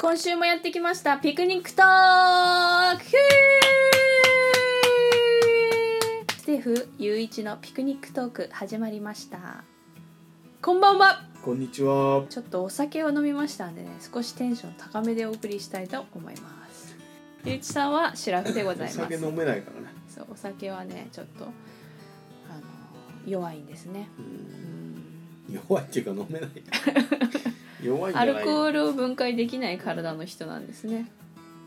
今週もやってきましたピクニックトーク。ステフゆういちのピクニックトーク始まりました。こんばんは。こんにちは。ちょっとお酒を飲みましたんでね少しテンション高めでお送りしたいと思います。ゆういちさんはシラフでございます。お酒飲めないからね。そうお酒はねちょっとあの弱いんですね。弱いっていうか飲めない。弱いんじゃアない。ルコールを分解できない体の人なんですね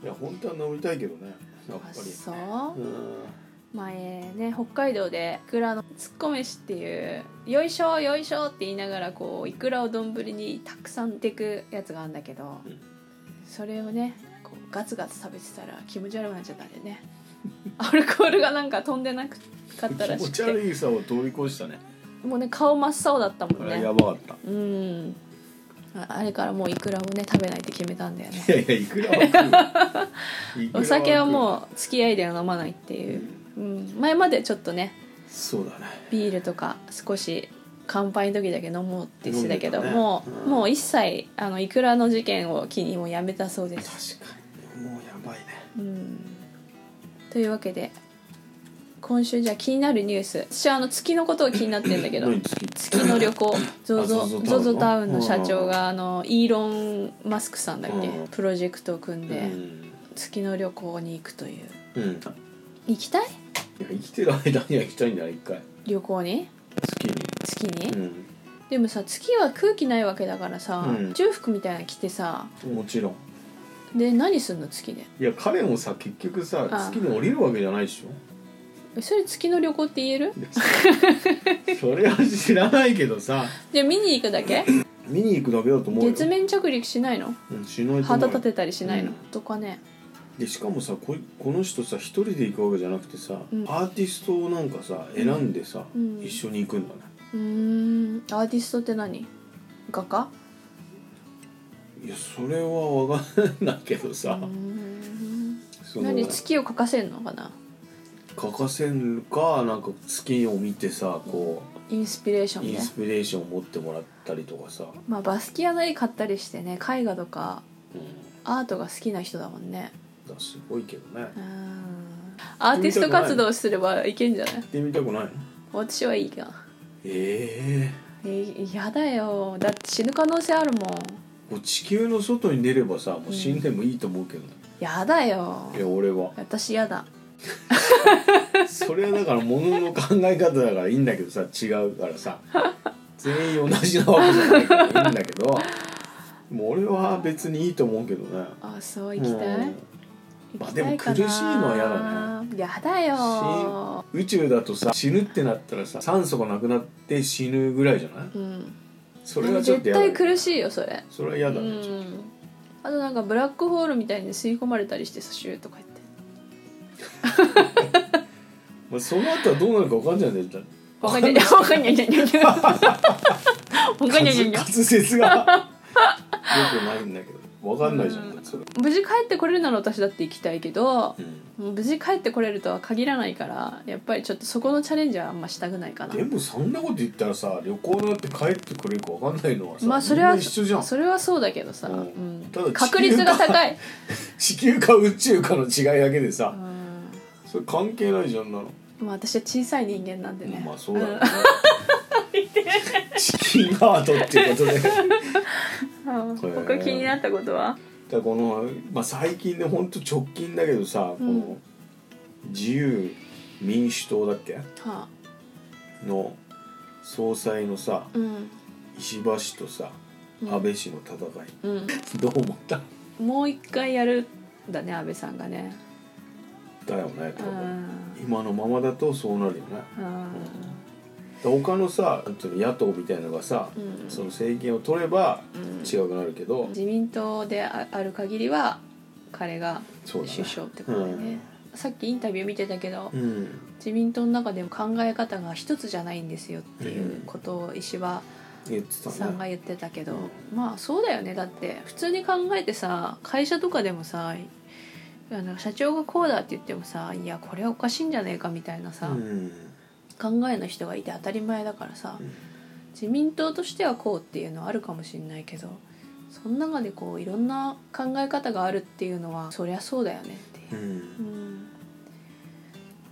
いや本当は飲みたいけどね。やっぱり。あそううん。前ね北海道でイクラのツッコ飯っていう「よいしょよいしょ」って言いながらこうイクラを丼にたくさんてくやつがあるんだけど、うんそれをねこうガツガツ食べてたら気持ち悪くなっちゃったんでねアルコールがなんか飛んでなかったら気持ちしくて悪いさを通り越したね。もうね顔真っ青だったもんねやばかった。うんああれからもうイクラをね食べないって決めたんだよね。いやいやいくらは食ういくらお酒はもう付き合いでは飲まないっていう、うん、前までちょっとねそうだね。ビールとか少し乾杯の時だけ飲もうってしてたけど飲んでたね。もう、うん。もう一切あのイクラの事件を機にもうやめたそうです。確かに。もうやばいね。うん、というわけで今週じゃあ気になるニュース。私はあの月のことが気になってんだけど。何月？月の旅行。ZOZO タウン。の ZOZO タウン。の社長があのイーロン・マスクさんだっけ？うん。プロジェクトを組んでうん。月の旅行に行くという。うん。い行きたい？や生きてる間には行きたいんだよ一回。旅行に？月に。月に、うん。でもさ月は空気ないわけだからさ、うん。宇宙服みたいなの着てさ。もちろん。で何すんの月で？いや彼もさ結局さあ月に降りるわけじゃないでしょ。えそれ月の旅行って言える？それは知らないけどさ。じゃあ見に行くだけ？見に行くだけだと思うよ。月面着陸しないの？うん、しない旗立てたりしないの、うん。とかね。でしかもさこいこの人さ一人で行くわけじゃなくてさ、うん。アーティストをなんかさ選んでさ、うん。一緒に行くんだね。うーん。アーティストって何？画家？いやそれは分かんないけどうさ何？月を描かせんのかな？書かせるかなんか月を見てさこインスピレーショうインスピレーションを持ってもらったりとかさ、まあバスキアの絵買ったりしてね絵画とかうん、アートが好きな人だもんね。だすごいけどね。うーん。アーティスト活動すればいけんじゃない？行ってみたくないの？私はいいかえええやだよ。だって死ぬ可能性あるもん。もう地球の外に出ればさもう死んでもいいと思うけどね、やだよ。いや俺は。私やだそれはだから物の考え方だからいいんだけどさ違うからさ。全員同じなわけじゃないからいいんだけどもう俺は別にいいと思うけどね。あそう行きたい、うん。まあでも苦しいのは嫌だね。やだよ。宇宙だとさ死ぬってなったらさ酸素がなくなって死ぬぐらいじゃない？うん。それはちょっと絶対苦しいよそれ。それは嫌だうね、ちょっんあとなんかブラックホールみたいに吸い込まれたりしてさシューとか言って。と まあ、その後はどうなるか分かんないんだよ。じゃわかんない。わかんない。わかんない。わかんない滑滑舌が。よくないんだけど。分かんないじゃん、それ、無事帰ってこれるなら私だって行きたいけどうん。無事帰ってこれるとは限らないからやっぱりちょっとそこのチャレンジはあんましたくないかな。でもそんなこと言ったらさ旅行なんて帰ってくれるか分かんないのはさ、まあそれはみんな一緒じゃん。それはそうだけどさ、うん。うん。ただ確率が高い、地球か宇宙かの違いだけでさ、うんそれ関係ないじゃんなの、まあ私は小さい人間なんでね、まあそうだよね、チキンハートっていうことで。うん他気になったことは？らこの、まあ、最近でほんと直近だけどさ、うん。この自由民主党だっけ？はあ。の総裁のさうん。石破氏とさうん。安倍氏の戦い、うん。どう思った？もう一回やるんだね安倍さんがねだよね多うん。分今のままだとそうなるよね。うん。で他のさ野党みたいなのがさ、うん。その政権を取ればうん。違くなるけど、自民党であある限りは彼が首相ってことでね、さっきインタビュー見てたけど、うん。自民党の中でも考え方が一つじゃないんですよっていうことを石破さんが言ってたけど、うまあそうだよね。だって普通に考えてさ会社とかでもさあの社長がこうだって言ってもさいやこれはおかしいんじゃねえかみたいなさ、うん。考えの人がいて当たり前だからさうん。自民党としてはこうっていうのはあるかもしれないけどその中でこういろんな考え方があるっていうのはそりゃそうだよねっていう。う、ん。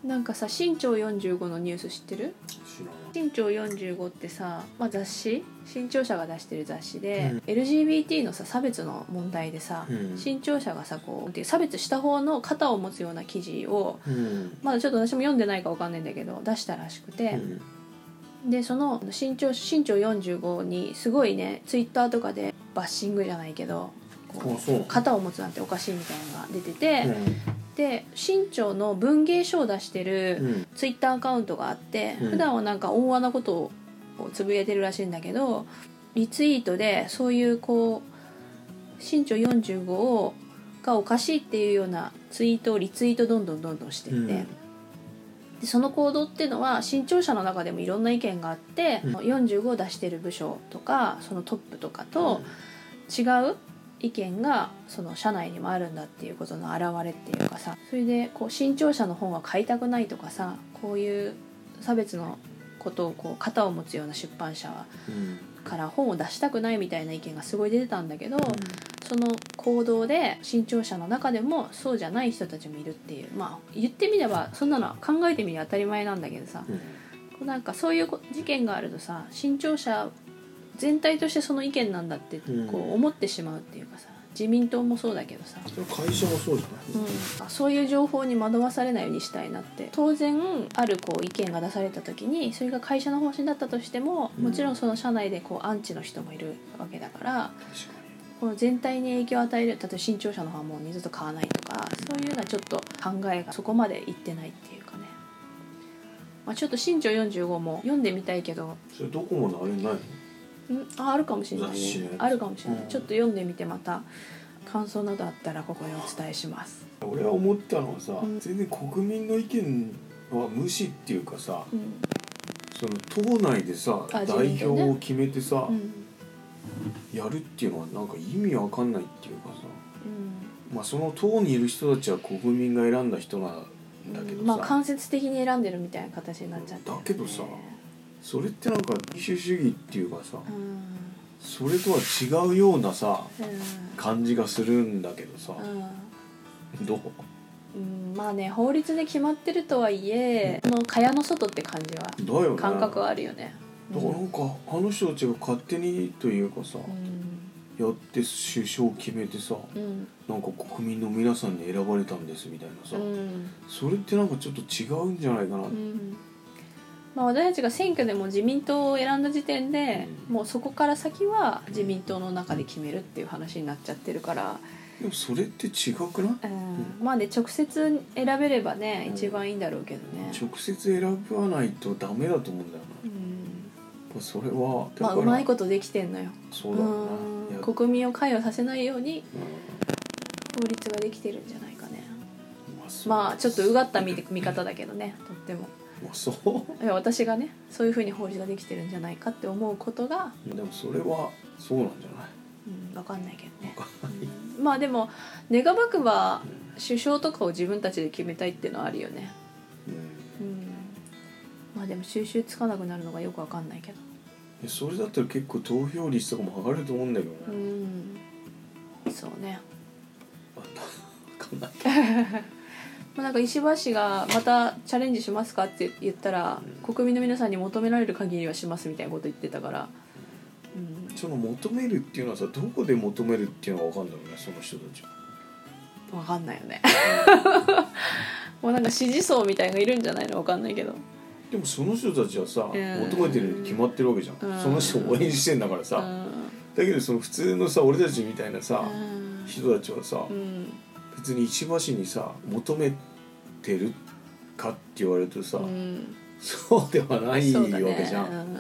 うん。なんかさ「新潮45」のニュース知ってる？知らない新潮45ってさ、まあ、雑誌？新潮社が出してる雑誌で、うん。LGBT のさ差別の問題でさ、うん。新潮社がさこうで差別した方の肩を持つような記事をうん。まだちょっと私も読んでないかわかんないんだけど出したらしくて、でその新潮新潮45にすごいねツイッターとかでバッシングじゃないけど肩を持つなんておかしいみたいなのが出てて、うんで新潮の文芸書を出してる、うん。ツイッターアカウントがあって、うん。普段はなんか温和なことをつぶやいてるらしいんだけどリツイートでそういうこう身長45をがおかしいっていうようなツイートをリツイートどんどんどんどんしてって、うん。でその行動っていうのは新潮社の中でもいろんな意見があって、うん。45を出してる部署とかそのトップとかと違う意見がその社内にもあるんだっていうことの表れっていうかさそれでこう新潮社の本は買いたくないとかさこういう差別のことをこう肩を持つような出版社うんから本を出したくないみたいな意見がすごい出てたんだけど、その行動で新潮社の中でもそうじゃない人たちもいるっていうまあ言ってみればそんなのは考えてみれば当たり前なんだけどさうん。なんかそういうこ事件があるとさ新潮社全体としてその意見なんだってうん。こう思ってしまうっていうかさ自民党もそうだけどさ、会社もそうじゃない？うん、そういう情報に惑わされないようにしたいなって。当然あるこう意見が出された時にそれが会社の方針だったとしてもうん。もちろんその社内でこうアンチの人もいるわけだからこの全体に影響を与える例えば新潮社の方はもう二度と買わないとかそういうのはちょっと考えがそこまでいってないっていうかね、まあ、ちょっと新潮45も読んでみたいけどにそれどこまであれないの？んああるかもしれないね。雑誌のやつ。あるかもしれない、うん。ちょっと読んでみてまた感想などあったらここでお伝えします、俺は思ったのはさ、うん。全然国民の意見は無視っていうかさうん。その党内でさあ代表を決めてさ、うん。やるっていうのはなんか意味わかんないっていうかさ。うん。まあその党にいる人たちは国民が選んだ人なんだけどさ、まあ間接的に選んでるみたいな形になっちゃってるよね。だけどさそれってなんか民主主義っていうかさうん。それとは違うようなさう感じがするんだけどさ、ん。どう？うんまあね法律で決まってるとはいえ、この蚊帳の外って感じはだよね。感覚はあるよね。だからなんかあの人たちが勝手にというかさ、うん。やって首相を決めてさうん。なんか国民の皆さんに選ばれたんですみたいなさ、うん。それってなんかちょっと違うんじゃないかな、うんまあ、私たちが選挙でも自民党を選んだ時点で、うん。もうそこから先は自民党の中で決めるっていう話になっちゃってるから、でもそれって違くない？うん。まあね直接選べればねうん。一番いいんだろうけどね、直接選ばないとダメだと思うんだよな、うん。それはだまあうまいことできてんのよ、そうだな。国民を関与させないようにう法律ができてるんじゃないかね。んまあまあちょっとうがった見見方だけどねとっても。まあそう。いや私がねそういうふうに法律ができてるんじゃないかって思うことが、でもそれはそうなんじゃない？うん、分かんないけどね。わかんない。うん。まあでも願わくば首相とかを自分たちで決めたいっていうのはあるよね。うん。うん。まあでも収集つかなくなるのがよくわかんないけど。いやそれだったら結構投票率とかも上がると思うんだけどうね、ん。そうね。わかんない まあなんか石破氏がまたチャレンジしますかって言ったら、う国民の皆さんに求められる限りはしますみたいなこと言ってたから、うん、その求めるっていうのはさどこで求めるっていうのがわかんないよねその人たちは。わかんないよね。もうなんか支持層みたいのがいるんじゃないのわかんないけど。でもその人たちはさ、ん。求めてるに決まってるわけじゃん、うん。その人を応援してんだからさ、うん。だけどその普通のさ俺たちみたいなさ、うん。人たちはさ、うん別に石破氏にさ求めてるかって言われるとさ、うん。そうではないわけじゃん、うん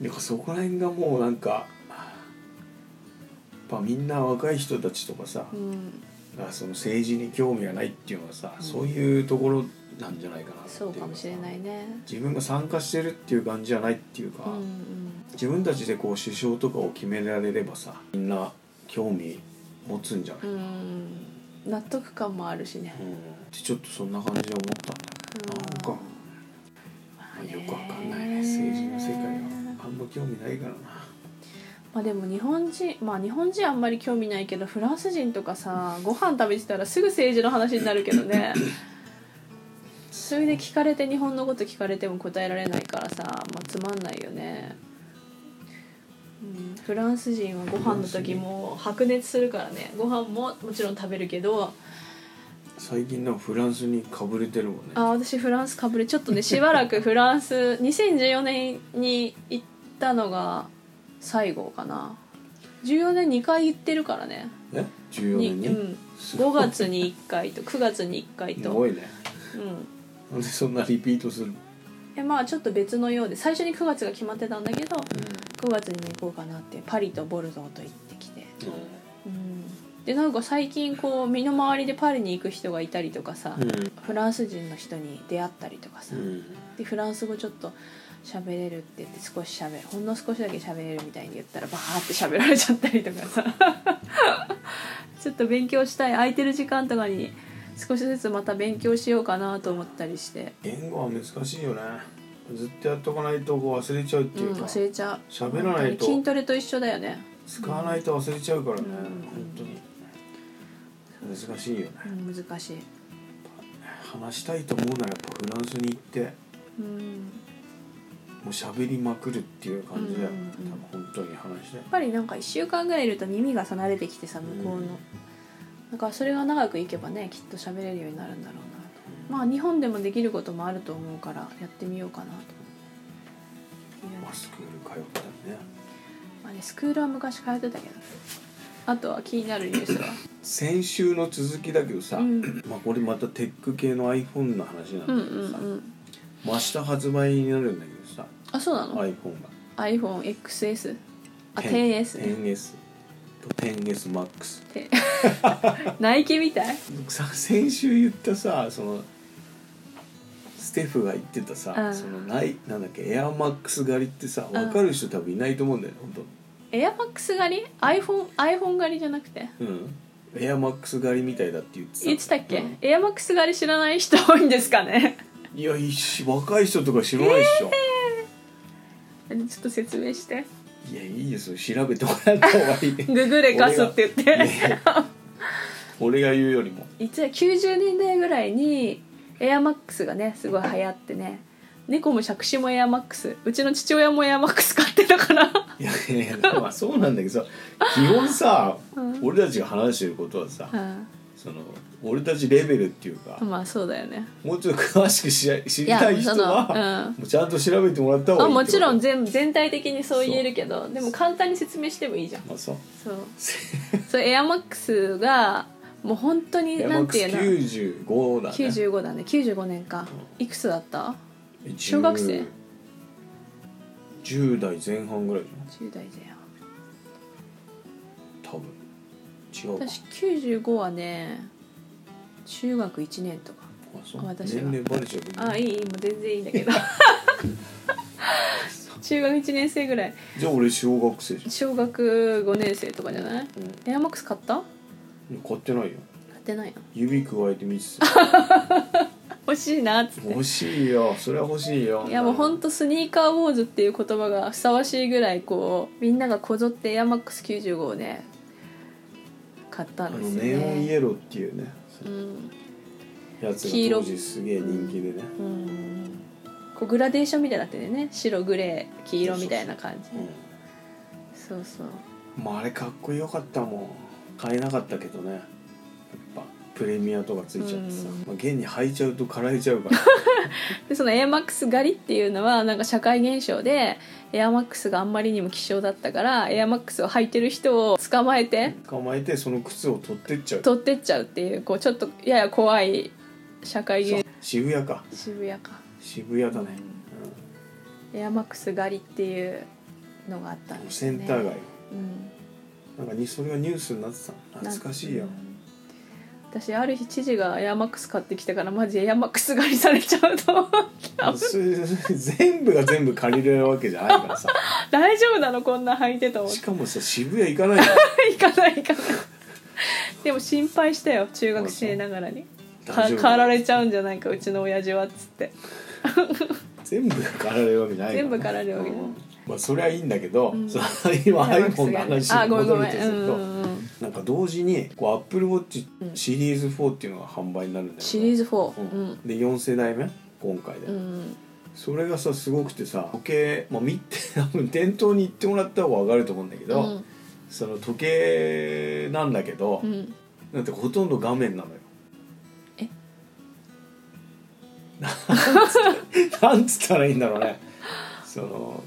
なんかそこら辺がもうなんかやっぱみんな若い人たちとかさ、うん。がその政治に興味がないっていうのはさ、うん。そういうところなんじゃないかなっていそうかもしれないね。自分が参加してるっていう感じじゃないっていうか、うんうん。自分たちでこう首相とかを決められればさみんな興味持つんじゃない、うん納得感もあるしね。うん。ちょっとそんな感じで思った。なん。か。まあね。よくわかんないね政治の世界は。あんま興味ないからな。ままあでも日本人まあ日本人あんまり興味ないけどフランス人とかさご飯食べてたらすぐ政治の話になるけどね。それで聞かれて日本のこと聞かれても答えられないからさ、まあ、つまんないよね、うん、フランス人はご飯の時も白熱するからね。ご飯ももちろん食べるけど。最近なんかフランスにかぶれてるもんね。あ私フランスかぶれちょっとねしばらくフランス2014年に行ったのが最後かな。14年2回行ってるからね。え？14年に、にうん、5月に1回と9月に1回と、すごいね。うん。なんでそんなリピートするえまあちょっと別のようで最初に9月が決まってたんだけど9月にも行こうかなってパリとボルドーと行ってきて、うん、でなんか最近こう身の回りでパリに行く人がいたりとかさ、うん。フランス人の人に出会ったりとかさ、うん。でフランス語ちょっと喋れるって言って少し喋るほんの少しだけ喋れるみたいに言ったらバーって喋られちゃったりとかさ。ちょっと勉強したい空いてる時間とかに少しずつまた勉強しようかなと思ったりして、言語は難しいよね。ずっとやっとかないとこう忘れちゃうってうん、いうか、忘れちゃう。喋らないと。筋トレと一緒だよね、使わないと忘れちゃうからね、うん。本当に。難しいよね、うん、難しい、話したいと思うならやっぱフランスに行って。うん、もう喋りまくるっていう感じだよ、うんうんうん。多分本当に話して。やっぱりなんか1週間ぐらいいると耳がさ慣れてきてさ向こうの、うんだからそれが長くいけばねきっと喋れるようになるんだろうなと。まあ日本でもできることもあると思うからやってみようかなと。まあスクール通ったりね。まあね、スクールは昔通ってたけど。あとは気になるニュースは？先週の続きだけどさ、うん。まあこれまたテック系の iPhone の話なんだけうんうどさ、んうん。まあ明日発売になるんだけどさあそうなの？iPhone が。iPhoneXS あ 10- 10S ね。10S と 10SMAX て ナイキみたい？さ先週言ったさそのステフが言ってたさ、うん。そのないなんだっけエアマックス狩りってさうん。分かる人多分いないと思うんだよね本エアマックス狩り？iPhone, iPhone 狩りじゃなくて？当うん。エアマックス狩りみたいだって言ってた言ってたっけ、うん。エアマックス狩り知らない人多いんですかね？いやいいし若い人とか知らないっしょ、ちょっと説明していやいいですよ調べてもらった方がいい。ググレカスって言って。ね俺が言うよりも。いつや90年代ぐらいにエアマックスがねすごい流行ってね。猫も杓子もエアマックスうちの父親もエアマックス買ってたから。いやいやいやまあそうなんだけどさ基本さ、うん。俺たちが話してることはさ、うその俺たちレベルっていうか、んまあそうだよね。もうちょっと詳しく知り知りたい人は、うん。もうちゃんと調べてもらった方がいいあもちろんぜ全全体的にそう言えるけどでも簡単に説明してもいいじゃん。まあそう。そう。そうエアマックスがもう本当になんていうの？95だね。95だね。95年か。ういくつだった？10小学生？10代前半ぐらいじ10代前半。ゃん多分。違うか。私95はね中学1年とか私は。年齢バレちゃう。あいいいいもう全然いいんだけど。中学1年生ぐらい。じゃあ俺小学生じ小学5年生とかじゃない？ゃん、うん。エアマックス買った？買ってないよ。買ってないの？指加えて見てた 欲しいなっつって。欲しいよ。それは欲しいよ。いやもうほんとスニーカーウォーズっていう言葉がふさわしいぐらいこうみんながこぞってエアマックス95をね買ったんですよネオンイねエローっていうね。うんやつが当時すげえ人気でね。うん。こうグラデーションみたいになっててね。白グレー黄色みたいな感じ。そうそう。うん。まああれかっこよかったもん。買えなかったけどね。やっぱプレミアとかついちゃってさ、うん。まあ、現に履いちゃうとかられちゃうから。でそのエアマックス狩りっていうのはなんか社会現象でエアマックスがあんまりにも希少だったからエアマックスを履いてる人を捕まえて捕まえてその靴を取ってっちゃう。取ってっちゃうっていうこうちょっとやや怖い社会現渋谷か。渋谷か。渋谷だね、エアマックス狩りっていうのがあったんうん、ですよね。センター街。うん。なんかにそれがニュースになってた懐かしいよ。うん私ある日知事がエアマックス買ってきたからマジエアマックス狩りされちゃうと全部が全部借りれるわけじゃないからさ。大丈夫なのこんな履いてと思って。しかもさ渋谷行かないの。行かない行かない。でも心配したよ中学生ながらに。か大丈夫。狩られちゃうんじゃないかうちの親父はっつって。全部が借られるわけじゃないから全部狩られるわけじゃない。うんまあそれはいいんだけど、うん。その今 iPhone の話あごめんご戻るとすると、うんうん。なんか同時にこう AppleWatch うん。シリーズ4っていうのが販売になるんだよね。シリーズ4ううん。ん。で4世代目？今回で、うんそれがさすごくてさ時計、まあ、見て 多分店頭に行ってもらった方が分かると思うんだけど、うん。その時計なんだけど、うん。なんてほとんど画面なのよ。え？なんつったらいいんだろうね。その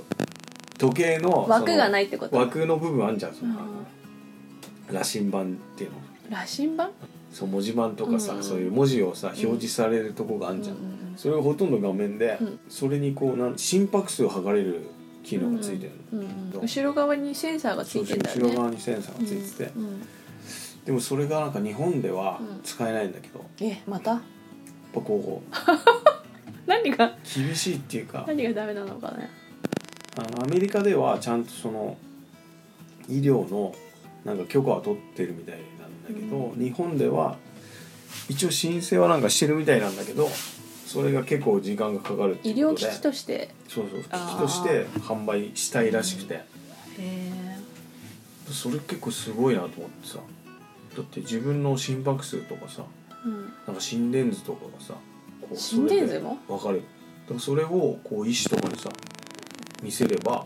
時計の枠がいないってこと？枠の部分あんじゃんそのうん羅針盤っていうの。羅針盤？そう文字盤とかさ、うんそういう文字をさ表示されるとこがあんじゃん、うんうんそれがほとんど画面で、うん。それにこうなん心拍数を測れる機能がついてるの、うんうんうん。後ろ側にセンサーがついてんだよね。後ろ側にセンサーがついてて、うんうんでもそれがなんか日本ではうん。使えないんだけど、やっえまた？ぱこう 何が？厳しいっていうか。何がダメなのかねあのアメリカではちゃんとその医療のなんか許可は取ってるみたいなんだけど、日本では一応申請はなんかしてるみたいなんだけどそれが結構時間がかかるって医療いうことで。機器として？そうそう機器として販売したいらしくて、へえそれ結構すごいなと思ってさ。だって自分の心拍数とかさうん。なんか心電図とかがさこう心電図も？わかる。だからそれをこう医師とかにさ見せれば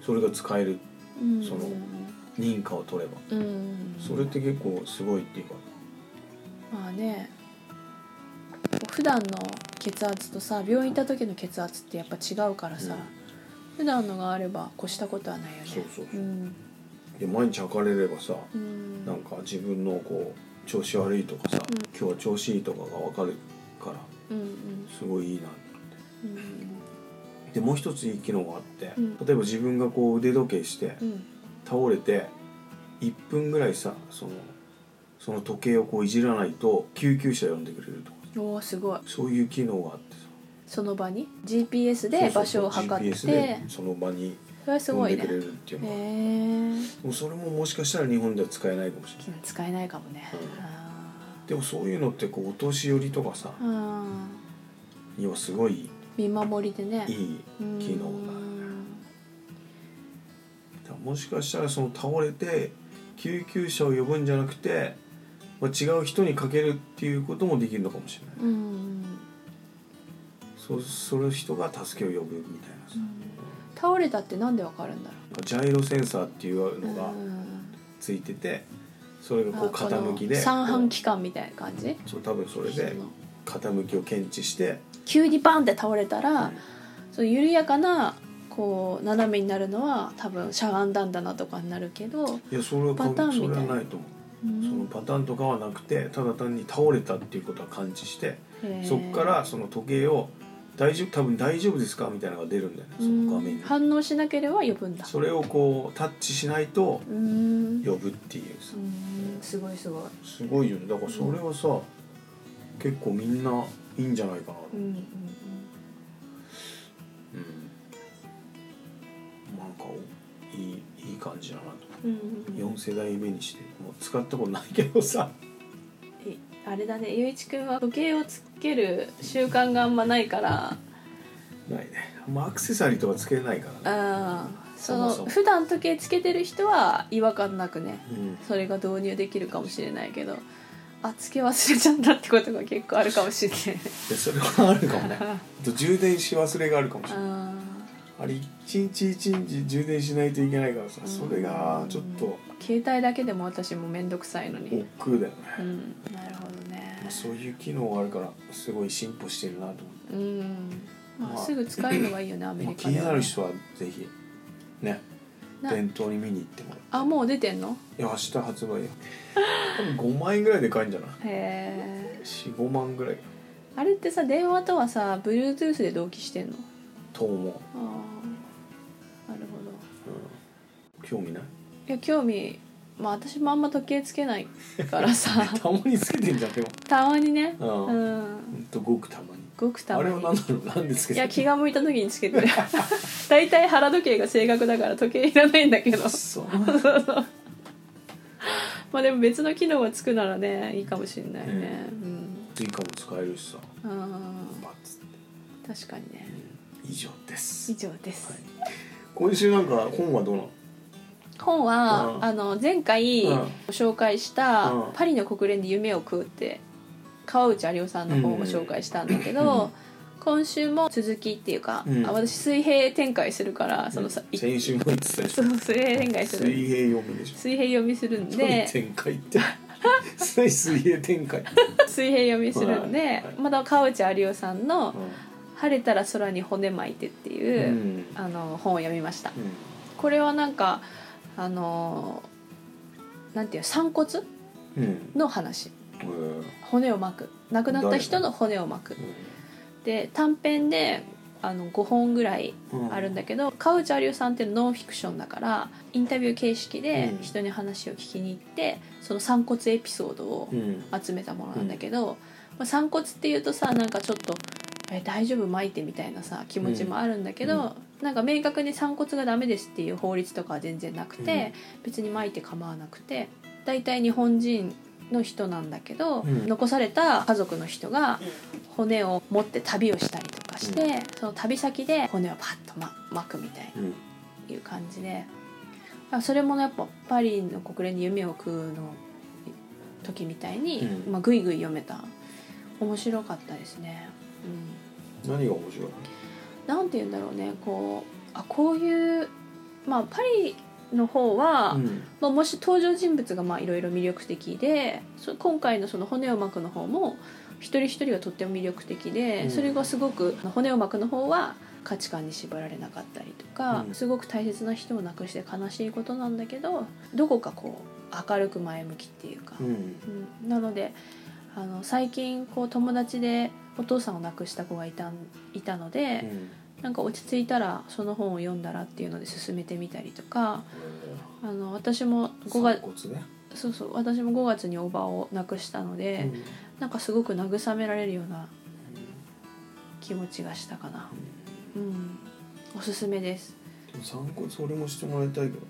それが使えるうん。その認可を取れば。うん。それって結構すごいっていうか。まあね。普段の血圧とさ病院行った時の血圧ってやっぱ違うからさ、うん。普段のがあれば越したことはないよね。そうそうそう。うん。で毎日測れればさうん。なんか自分のこう調子悪いとかさ、うん。今日は調子いいとかが分かるからうんうん。すごいいいなうんでもう一ついい機能があって、うん。例えば自分がこう腕時計してうん。倒れて1分ぐらいさそのその時計をこういじらないと救急車呼んでくれるとか。おおすごい。そういう機能があってさ。その場に？GPS で場所を測って。そうそうそう GPS でその場にそれはす呼んでくれごいっていうのもそれももしかしたら日本では使えないかもしれない。使えないかもね、うん。あでもそういうのってこうお年寄りとかさーうん。にはすごい見守りでね。いいうん。機能だだからもしかしたらその倒れて救急車を呼ぶんじゃなくて、まあ、違う人にかけるっていうこともできるのかもしれない。うんそうその人が助けを呼ぶみたいなさ、倒れたってなんでわかるんだろなんかジャイロセンサーっていううのがうん。ついててそれがこう傾きで。三半規管みたいな感じ？そう多分それで傾きを検知して、急にバンって倒れたら、うん。そう緩やかなこう斜めになるのは多分しゃがんだんだなとかになるけど、いやそれはパターンそれみたいな。はないと思う、うん。そのパターンとかはなくてただ単に倒れたっていうことは感知してそっからその時計を大丈夫多分大丈夫ですかみたいなのが出るんだよねその画面に。うん反応しなければ呼ぶんだ。それをこうタッチしないとうん。呼ぶっていうすごいすごい。すごいよね。だからそれはさ結構みんないいんじゃないかな。うんうんうん。なんかいいいい感じだなと。うんうんうん。4世代目にしてもう使ったことないけどさ。えあれだね。ゆういちくんは時計をつける習慣があんまないから。ないね。まあアクセサリーとかつけないからね。あーそのそもそも。普段時計つけてる人は違和感なくね。うん。それが導入できるかもしれないけどあつけ忘れちゃったってことが結構あるかもしれない。でそれはあるかもね。充電し忘れがあるかもしれない。ああれ一日一日充電しないといけないからさうん。それがちょっとー携帯だけでも私も面倒くさいのに。億劫だよね、うん。なるほどね。まあそういう機能があるからすごい進歩してるなと思って、うん。まあ、まあすぐ使えるのがいいよねアメリカでは、ね。になる人はぜひね。な店頭に見に行ってもらって。あもう出てんの？いや明日発売よ。多分5万円ぐらいで買えるんじゃない？へえ。45万ぐらい。あれってさ電話とはさ Bluetooth で同期してんの？と思う、ああなるほど。うん、興味ない？いや興味まあ私もあんま時計つけないからさ。たまにつけてんじゃんでも。たまにね。ううんん。ほんとごくたまにごくたまにあれは何なの？なんでつけてんのいや気が向いた時につけてる。大体腹時計が正確だから時計いらないんだけど。そう。まあでも別の機能がつくならねいいかもしれないね。追加も使えるしさ。うん、うん、バッツって。確かにね。以上です。以上です、はい。今週なんか本はどうなの？本は、うん。あの前回うん。紹介したうん「パリの国連で夢を食う」って川内有夫さんの本を紹介したんだけど、今週も続きっていうか、うん。あ私水平展開するからそのさ、い先週も言ってたでしょ。そう水平展開する。水平読みでしょ。水平読みするんで。で展開って。水水平展開、水平読みするんで、はい。まだ川内有夫さんのう「晴れたら空に骨巻いて」っていう、ん。あの本を読みました。うこれはなんかあのなんていう散骨んうん。の話。うん骨を巻く。亡くなった人の骨を巻く。で短編であの5本ぐらいうん。あるんだけど、川内有夫さんってノンフィクションだからインタビュー形式でうん。人に話を聞きに行ってその散骨エピソードをうん。集めたものなんだけど、まあ、散骨っていうとさなんかちょっと「え大丈夫？巻いて」みたいなさ気持ちもあるんだけど、なんか明確に散骨がダメですっていう法律とかは全然なくて、別に巻いて構わなくて大体日本人の人なんだけど、うん。残された家族の人が骨を持って旅をしたりとかして、うその旅先で骨をパッと、ま、巻くみたいうん。ないう感じで。あそれもやっぱパリの国連に夢を食うの時みたいに、うん。まあ、ぐいぐい読めた。面白かったですね。うん。何が面白いなんて言うんだろうね。こうあこういうまあパリの方は、うん。まあ、もし登場人物がまあいろいろ魅力的でそ今回のその骨を巻くの方も一人一人がとっても魅力的で、うん。それがすごく骨を巻くの方は価値観に縛られなかったりとか、うん。すごく大切な人を亡くして悲しいことなんだけどどこかこう明るく前向きっていうか、うん。うん。なのであの最近こう友達でお父さんを亡くした子がいたんいたので、なんか落ち着いたらその本を読んだらっていうので進めてみたりとかあの私も5月ね。そうそう私も5月におばを亡くしたので、なんかすごく慰められるような気持ちがしたかな。うん。おすすめです。でも散骨俺もしてもらいたいけど。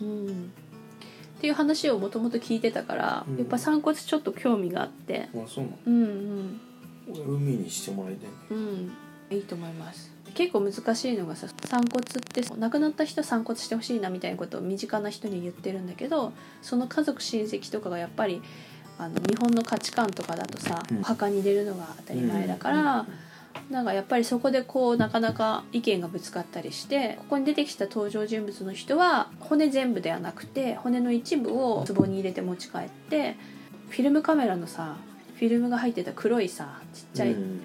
うん。っていう話をもともと聞いてたから、うん。やっぱ散骨ちょっと興味があって。あそうなの。うんうん。俺海にしてもらいたいんだようん。いいと思います結構難しいのがさ散骨って亡くなった人散骨してほしいなみたいなことを身近な人に言ってるんだけどその家族親戚とかがやっぱりあの日本の価値観とかだとさ、うん。お墓に入れるのが当たり前だから、なんかやっぱりそこでこうなかなか意見がぶつかったりしてここに出てきた登場人物の人は骨全部ではなくて骨の一部を壺に入れて持ち帰ってフィルムカメラのさフィルムが入ってた黒いさちっちゃい、うん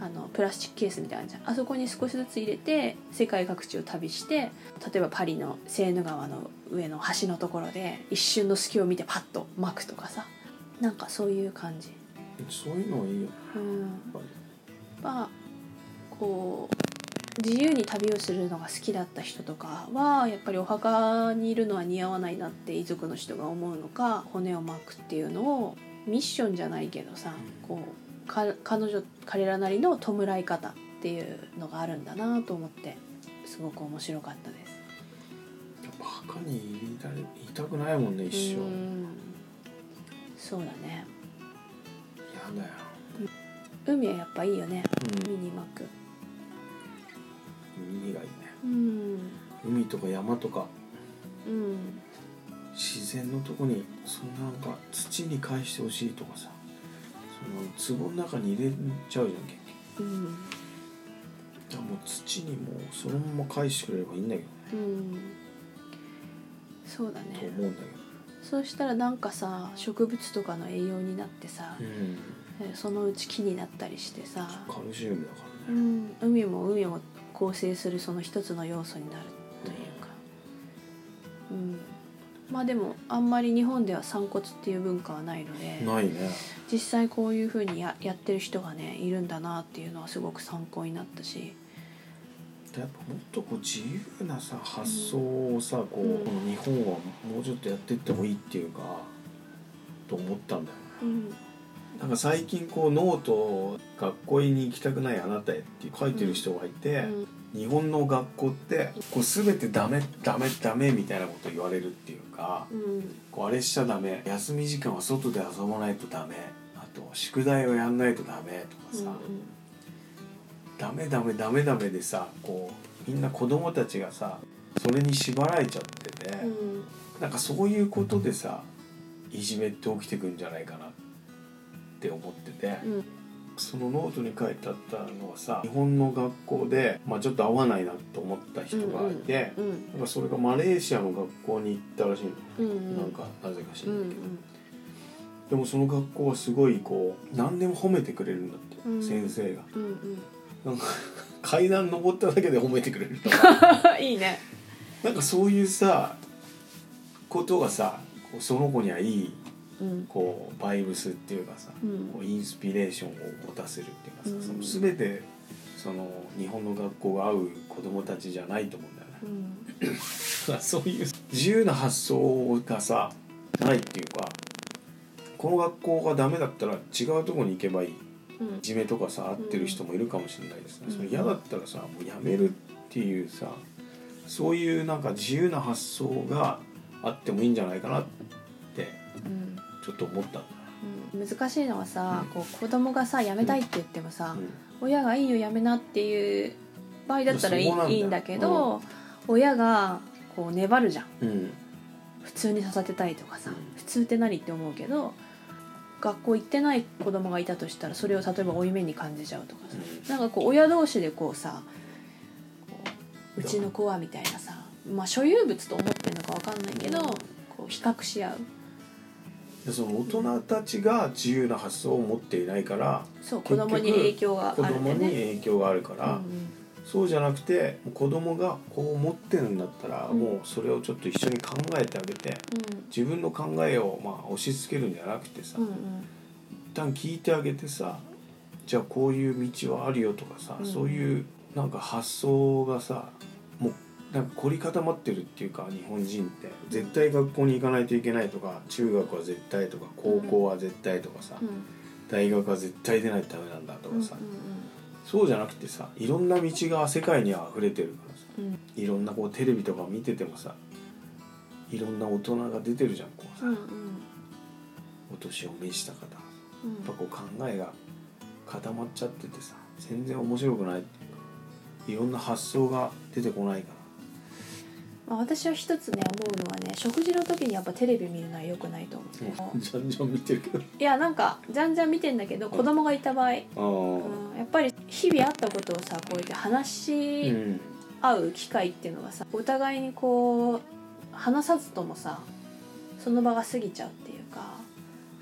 あのプラスチックケースみたいなじゃん。あそこに少しずつ入れて世界各地を旅して例えばパリのセーヌ川の上の橋のところで一瞬の隙を見てパッと巻くとかさ。なんかそういう感じ。そういうのいいよ。うん。やっぱり。まあこう自由に旅をするのが好きだった人とかはやっぱりお墓にいるのは似合わないなって遺族の人が思うのか骨を巻くっていうのをミッションじゃないけどさこうか彼女彼らなりの弔い方っていうのがあるんだなと思ってすごく面白かったです。やっぱ墓にいたいたくないもんね一生。うんそうだね。嫌だよ。海はやっぱいいよねうん。海に巻く海がいいね。うん。海とか山とか。うん。自然のとこにそのなんか土に返してほしいとかさその壺の中に入れちゃうじゃん結局。うん。だもう土にもうそのまま返してくれればいいんだけどね。うん。そうだとね思うんだけそうしたらなんかさ植物とかの栄養になってさど、うん。えそのうち木になったりしてさ、カルシウムだかうらね、ん、海も海を構成するその一つの要素になるまあでもあんまり日本では散骨っていう文化はないのでないね。実際こういうふうにややってる人がねいるんだなっていうのはすごく参考になったし、やっぱもっとこう自由なさ発想をさ、こううん。この日本はもうちょっとやっていってもいいっていうかと思ったんだよね。うん。なんか最近こうノートを学校に行きたくないあなたへって書いてる人がいて、うん日本の学校ってこう全てダメダメダメみたいなこと言われるっていうかうん。こうあれしちゃダメ休み時間は外で遊ばないとダメあと宿題をやんないとダメとかさ、ダメダメダメダメでさこうみんな子供たちがさそれに縛られちゃってて、うん。なんかそういうことでさいじめって起きてくんじゃないかなって思ってて、うんそのノートに書いてあったのはさ日本の学校で、まあ、ちょっと合わないなと思った人がいて、うん。なんかそれがマレーシアの学校に行ったらしいの、うんうん。なんかなぜか知うんんないけど、でもその学校はすごいこう何でも褒めてくれるんだって、うん。先生が。うんうん。なんか階段登っただけで褒めてくれるとか。う んいいね。なんかそういうさことがさその子にはいいうんこうバイブスっていうかさ、うん。こうインスピレーションを持たせるっていうかさ、うん。その全てその日本の学校が合う子供たちじゃないと思うんだよね。うん。そういう自由な発想がさないっていうかこの学校がダメだったら違うとこに行けばいい。うん。いじめとかさ合ってる人もいるかもしれないですね、うん。それ嫌だったらさもうやめるっていうさそういうなんか自由な発想があってもいいんじゃないかなってうんちょっと思った。んだようん。難しいのはさ、こう子供がさやめたいって言ってもさ、ね、親がいいよやめなっていう場合だったらいいんだ。けど、親がこう粘るじゃん。うん。うん普通にさせてたいとかさ、うん。普通って何って思うけど学校行ってない子供がいたとしたらそれを例えば負い目に感じちゃうとかさ、なんかこう親同士でこうさこううちの子はみたいなさまあ所有物と思ってるのかわかんないけど、うん。こう比較し合う。でその大人たちが自由な発想を持っていないからそう子供に影響が子供にあるんでね。影響があるから、うんそうじゃなくて子供がこう思ってるんだったら、うん。もうそれをちょっと一緒に考えてあげて自分の考えをまあ押し付けるんじゃなくてさ、うんうん。一旦聞いてあげてさじゃあこういう道はあるよとかさ、うん。そういうなんか発想がさなんか凝り固まってるっていうか日本人って。絶対学校に行かないといけないとか中学は絶対とか高校は絶対とかさ、うん。大学は絶対出ないとダメなんだとうんかさ、そうじゃなくてさいろんな道が世界には溢れてるからさ。うん。うんいろんなこうテレビとか見ててもさいろんな大人が出てるじゃんこうさ、うんうん。お年を召した方。やっうん。ぱこう考えが固まっちゃっててさ全然面白くないっていうかいろんな発想が出てこないかまあ、私は一つね思うのはね食事の時にやっぱテレビ見るのは良くないと思ら、う、じゃんじゃん見てるけど。いやなんかじゃんじゃん見てんだけど子供がいた場合、うん、やっぱり日々あったことをさこうやって話しうん合う機会っていうのがさお互いにこう話さずともさその場が過ぎちゃうっていうか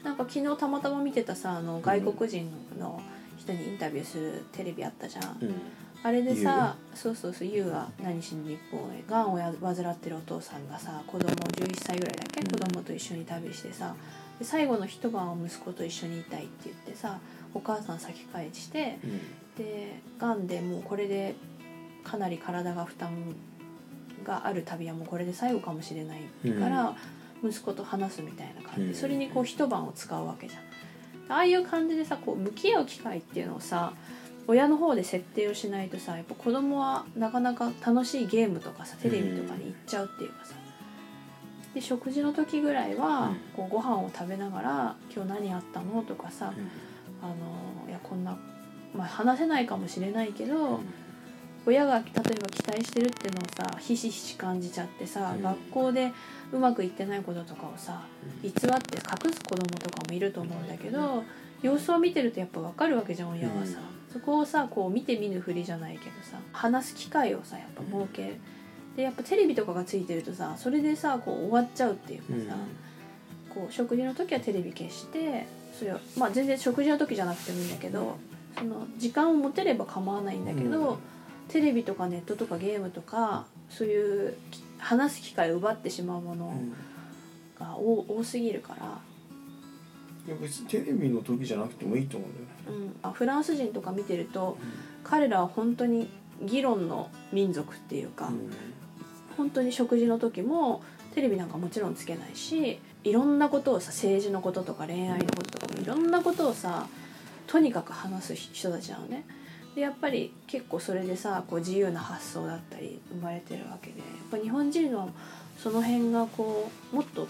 なんか昨日たまたま見てたさあの外国人の人にインタビューするテレビあったじゃん、うんあれでさそうそうそう優が何しに日本へがんをや患ってるお父さんがさ子供11歳ぐらいだっけ、うん。子供と一緒に旅してさで最後の一晩を息子と一緒にいたいって言ってさお母さん先帰してうん。でがんでもうこれでかなり体が負担がある旅はもうこれで最後かもしれないから、息子と話すみたいな感じ。それにこう一晩を使うわけじゃん。ああいう感じでさこう向き合う機会っていうのをさ親の方で設定をしないとさやっぱ子供はなかなか楽しいゲームとかさテレビとかに行っちゃうっていうかさ。で食事の時ぐらいはうん。こうご飯を食べながら「今日何あったの?」とかさあのいやこんな、まあ、話せないかもしれないけど、親が例えば期待してるっていうのをさひしひし感じちゃってさ、うん。学校でうまくいってないこととかをさ偽って隠す子供とかもいると思うんだけど、様子を見てるとやっぱ分かるわけじゃん親はさ、そこをさこう見て見ぬふりじゃないけどさ話す機会をさやっぱ設ける。でやっぱテレビとかがついてるとさそれでさこう終わっちゃうっていうかさ、こう食事の時はテレビ消してそれをまあ全然食事の時じゃなくてもいいんだけどその時間を持てれば構わないんだけど、うんテレビとかネットとかゲームとかそういうき話す機会を奪ってしまうものが多多すぎるから、いや別にテレビの時じゃなくてもいいと思うんだよ。ねうん、あフランス人とか見てると彼らは本当に議論の民族っていうか、本当に食事の時もテレビなんかもちろんつけないしいろんなことをさ政治のこととか恋愛のこととかもいろんなことをさとにかく話す人たちなのね。でやっぱり結構それでさこう自由な発想だったり生まれてるわけでやっぱ日本人はその辺がこうもっと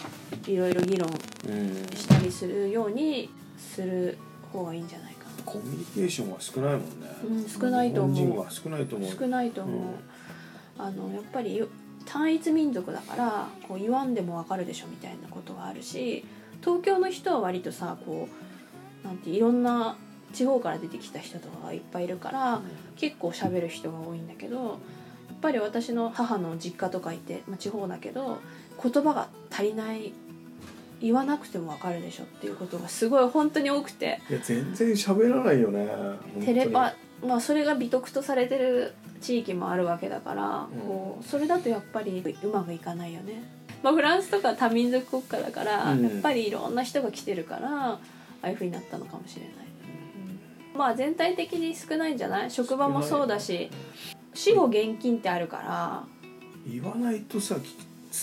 いろいろ議論うんしたりするようにする方がいいんじゃないかな。コミュニケーションは少ないもんね、うん少ないと思う。少ないと思う。少ないと思う、うん。あのやっぱりよ単一民族だからこう言わんでもわかるでしょみたいなことがあるし東京の人は割とさこうなんていろんな地方から出てきた人とかがいっぱいいるから結構喋る人が多いんだけどやっぱり私の母の実家とかいて、まあ、地方だけど言葉が足りない言わなくてもわかるでしょっていうことがすごい本当に多くて。いや全然喋らないよねテレパまあそれが美徳とされてる地域もあるわけだから、うん。こうそれだとやっぱりうまくいかないよね。まあ、フランスとか多民族国家だから、うん。やっぱりいろんな人が来てるからああいう風になったのかもしれない。うん。まあ全体的に少ないんじゃない？職場もそうだし死後現金ってあるから、言わないとさき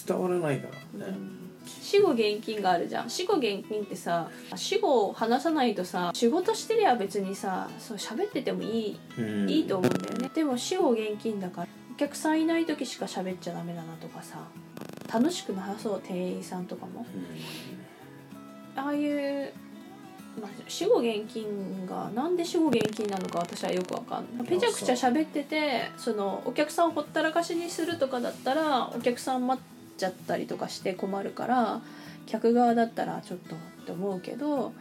伝わらないからね、死後現金があるじゃん。死後現金ってさ死後を話さないとさ仕事してりゃ別にさそう喋っててもいいうん。いいと思うんだよね。でも死後現金だからお客さんいない時しか喋っちゃダメだなとかさ楽しくなさそう店員さんとかも。ああいう、まあ、死後現金がなんで死後現金なのか私はよくわかんないぺちゃくちゃ喋っててそのお客さんをほったらかしにするとかだったらお客さん待っちゃったりとかして困るから客側だったらちょっとって思うけど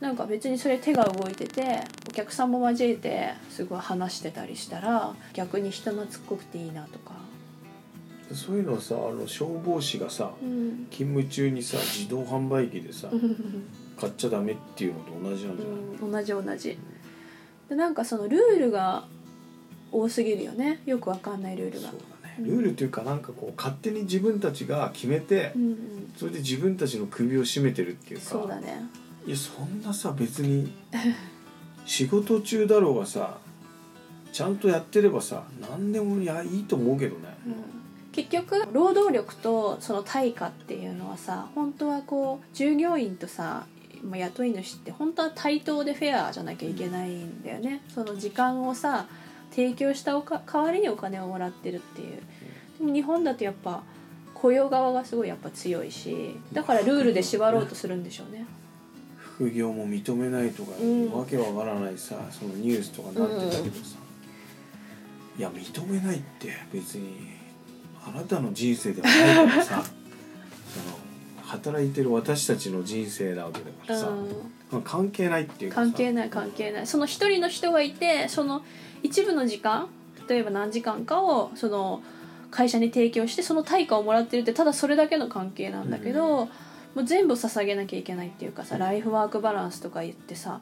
なんか別にそれ手が動いててお客さんも交えてすごい話してたりしたら逆に人懐っこくていいなとか。そういうのはさあの消防士がさうん勤務中にさ自動販売機でさ 買っちゃダメっていうのと同じなんじゃない、うん、同じ同じ。でなんかそのルールが多すぎるよね。よくわかんないルールが。そうだね。ルールっていうかなんかこう勝手に自分たちが決めて、うんうんそれで自分たちの首を絞めてるっていうか。そうだね。いやそんなさ別に 仕事中だろうがさちゃんとやってればさ何でもいやいいと思うけどね、うん。結局労働力とその対価っていうのはさ本当はこう従業員とさまあ雇い主って本当は対等でフェアじゃなきゃいけないんだよね。その時間をさ提供したおか代わりにお金をもらってるっていう。でも日本だとやっぱ雇用側がすごいやっぱ強いしだからルールで縛ろうとするんでしょうね。副業も認めないとか、うん。わけわからないさそのニュースとかなってたけどさ、いや認めないって別にあなたの人生ではないからさ働いてる私たちの人生なわけだからさ、関係ないっていう関係ない関係ない。その一人の人がいてその一部の時間例えば何時間かをその会社に提供してその対価をもらってるってただそれだけの関係なんだけど、もう全部捧げなきゃいけないっていうかさライフワークバランスとか言ってさ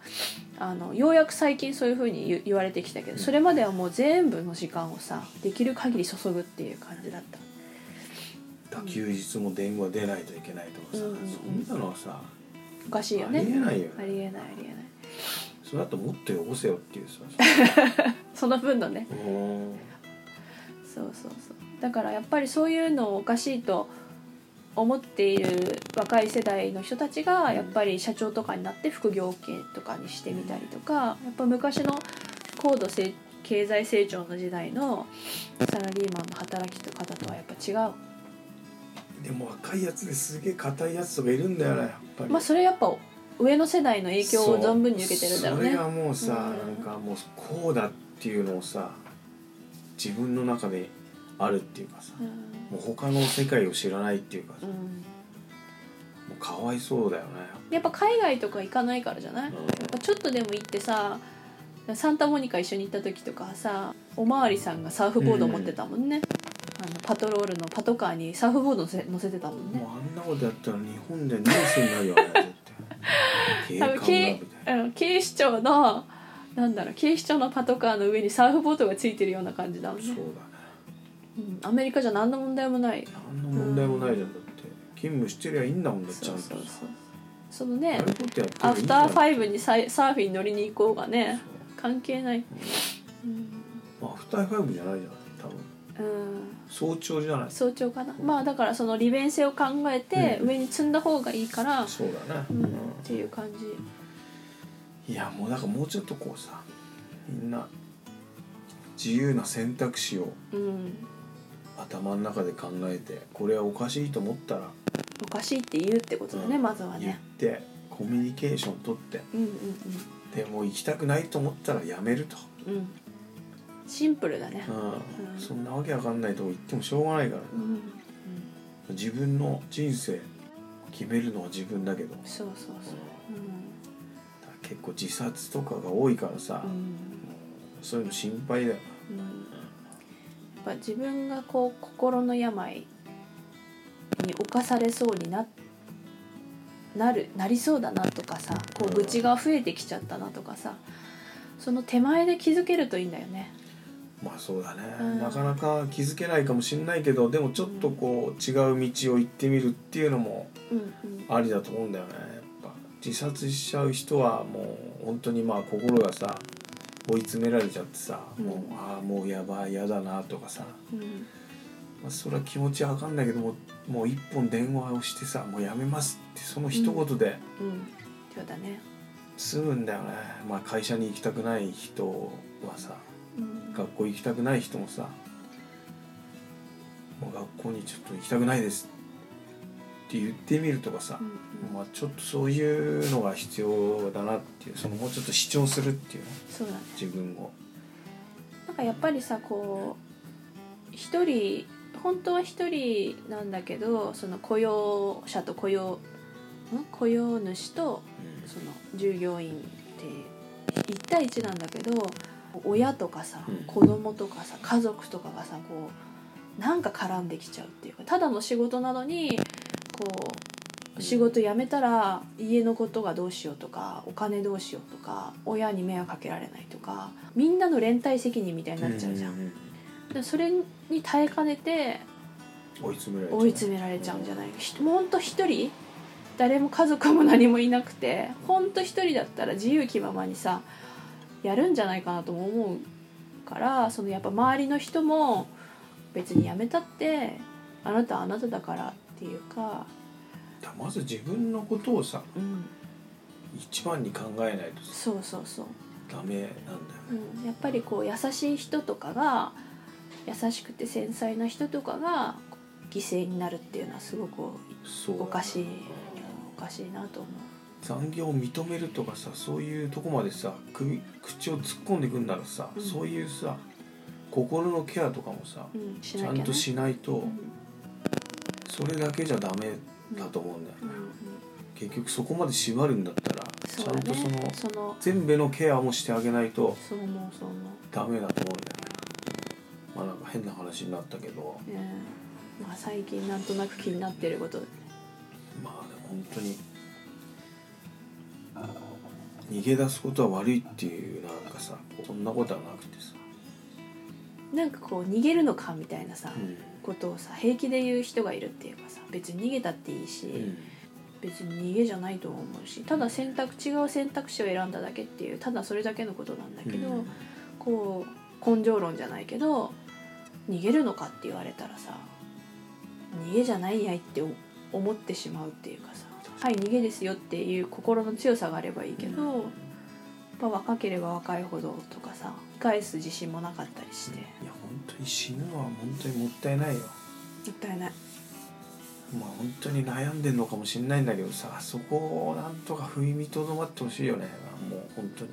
あのようやく最近そういうふうに言言われてきたけどそれまではもう全部の時間をさできる限り注ぐっていう感じだった。休日も電話出ないといけないとかさ、うんうんうん。そんなのはさおかしいよね。ありえないよありえないありえない。それだともっとよこせよっていうさ。その分のね。うんそうそうそう。だからやっぱりそういうのをおかしいと思っている若い世代の人たちがやっぱり社長とかになって副業系とかにしてみたりとかやっぱ昔の高度成経済成長の時代のサラリーマンの働き方とはやっぱ違うでも若いやつですげえ硬いやつとかいるんだよねやっぱり、まあそれやっぱ上の世代の影響を存分に受けてるんだろうね。それがもうさ、うん。なんかもうこうだっていうのをさ自分の中であるっていうかさ、うん。もう他の世界を知らないっていうかさ、うん。もうかわいそうだよねやっぱ海外とか行かないからじゃない、うん。やっぱちょっとでも行ってさサンタモニカ一緒に行った時とかさおまわりさんがサーフボード持ってたもんね、あのパトロールのパトカーにサーフボード乗せ乗せてたもんね。もうあんなことやったら日本でニュースになるよね絶対警視庁のなんだろう警視庁のパトカーの上にサーフボードがついてるような感じだもんね。そうだね。うん、アメリカじゃ何の問題もない。何の問題もないじゃん。だって勤務してりゃいいんだもんだちゃんと。そうそうさそうそのねアフターファイブにサイサーフィン乗りに行こうがね関係ない、うん。まあアフターファイブじゃないじゃん、早朝じゃない？早朝かな。まあだからその利便性を考えてうん。上に積んだ方がいいから、そうだね、うん。っていう感じ。いやもうだからもうちょっとこうさみんな自由な選択肢をうん。頭の中で考えてこれはおかしいと思ったらおかしいって言うってことだね、うん。まずは言っねてコミュニケーション取ってうんうんでもう行きたくないと思ったらやめると。うんうんシンプルだね。うん。うん。そんなわけわかんないとこ行ってもしょうがないから。うん、うん、自分の人生決めるのは自分だけど。そうそうそう。結構自殺とかが多いからさ、そういうの心配だようん、やっぱ自分がこう心の病に侵されそうにななるなりそうだなとかさこう愚痴が増えてきちゃったなとかさその手前で気づけるといいんだよね。まあそうだね、うん。なかなか気づけないかもしれないけどでもちょっとこう違う道を行ってみるっていうのもありだと思うんだよね。やっぱ自殺しちゃう人はもう本当にまあ心がさ追い詰められちゃってさ、うん。もうああもうやばいやだなとかさ、うん。まあ、それは気持ちは分かんないけどももう一本電話をしてさもうやめますってその一言でうん。そうだね。済むんだよね、まあ会社に行きたくない人はさうん学校行きたくない人もさもう学校にちょっと行きたくないですって言ってみるとかさう、んうん。まあちょっとそういうのが必要だなっていうそのもうちょっと主張するっていうのそうだね。自分を。なんかやっぱりさこう一人本当は一人なんだけどその雇用者と雇用ん？雇用主とその従業員って1対1なんだけど親とかさうん。子供とかさ家族とかがさこうなんか絡んできちゃうっていうかただの仕事なのにこう仕事辞めたら家のことがどうしようとかお金どうしようとか親に迷惑かけられないとかみんなの連帯責任みたいになっちゃうじゃん。んでそれに耐えかねて追い詰められちゃう。追い詰められちゃうんじゃないひもうほんと一人誰も家族も何もいなくてほんと一人だったら自由気ままにさやるんじゃないかなとも思うからそのやっぱ周りの人も別にやめたってあなたはあなただからっていうか、だまず自分のことをさうん、一番に考えないとさそうそうそう、ダメなんだよね。うん、やっぱりこう優しい人とかが優しくて繊細な人とかが犠牲になるっていうのはすごくおかしいおかしいなと思う。残業を認めるとかさそういうとこまでさ首口を突っ込んでくんならさ、うん。そういうさ心のケアとかもさうん、しちゃんとしないと、うん。それだけじゃダメだと思うんだよね、うんうん。結局そこまで縛るんだったらちゃんとそのその。全部のケアもしてあげないとそう思うそうダメだと思うんだよね。まあなんか変な話になったけど。えーまあ、最近なんとなく気になってること。でまあでも本当に逃げ出すことは悪いっていうなんかさそんなことはなくてさ、なんかこう逃げるのかみたいなさ、うん。ことをさ平気で言う人がいるっていうかさ別に逃げたっていいし、うん。別に逃げじゃないと思うしただ選択違う選択肢を選んだだけっていうただそれだけのことなんだけど、うん。こう根性論じゃないけど逃げるのかって言われたらさ逃げじゃないやいって思ってしまうっていうかさはい逃げですよっていう心の強さがあればいいけど、うん。やっぱ若ければ若いほどとかさ返す自信もなかったりして、いや本当に死ぬのは本当にもったいないよ。もったいない。まあ本当に悩んでんのかもしれないんだけどさそこをなんとか踏みとどまってほしいよね。もう本当に。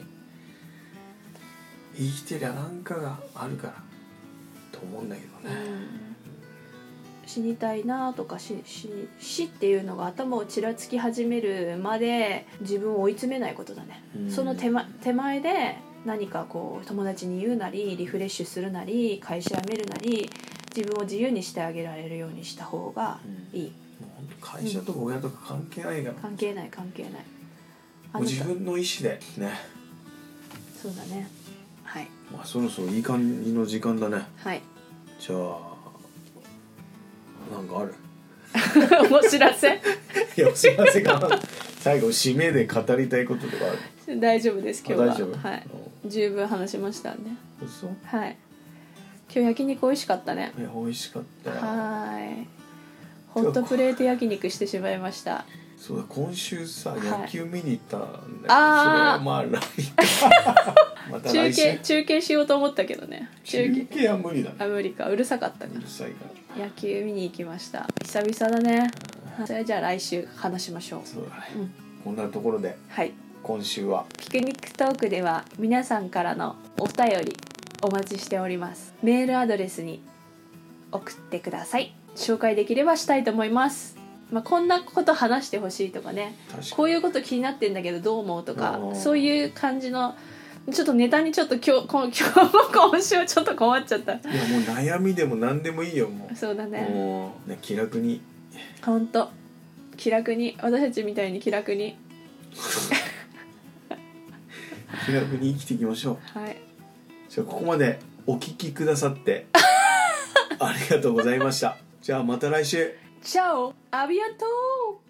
生きてりゃなんかがあるからと思うんだけどね、死にたいなとか死死死っていうのが頭をちらつき始めるまで自分を追い詰めないことだね、うん。その手,、ま、手前で何かこう友達に言うなりリフレッシュするなり会社辞めるなり自分を自由にしてあげられるようにした方がうん。いい。もう本当会社とか親とか関係ないから、関係ない関係ない。自分の意思でね。そうだね。はい。まあそろそろいい感じの時間だね。はい。じゃあなんかある。お知らせ？いやすいませんが最後締めで語りたいこととかある。大丈夫です今日は。あ大丈夫？はい。十分話しましたねはい。今日焼肉美味しかったね。いや美味しかった。よはい。ホットプレート焼肉してしまいましたそうだ今週さはい。野球見に行ったんだけど、それあーはまあ来 また中継中継しようと思ったけどね。中継。は無理だね。あ無理か。うるさかったか。うるさいから。野球見に行きました。久々だね。それじゃあ来週話しましょう。そうだね、うん。こんなところではい。今週は。ピクニックトークでは皆さんからのお便りお待ちしております。メールアドレスに送ってください。紹介できればしたいと思いますまあ、こんなこと話してほしいとかね。こういうこと気になってんだけどどう思うとかそういう感じのちょっとネタにちょっと今日今日今週はちょっと困っちゃった。にいやもう悩みでも何でもいいよもう。そうだね。もうね気楽に。ほんと気楽に。私たちみたいに気楽に。気楽に生きていきましょう。はい。じゃあここまでお聞きくださってありがとうございました。じゃあまた来週 ¡Chao! ¡Aviento!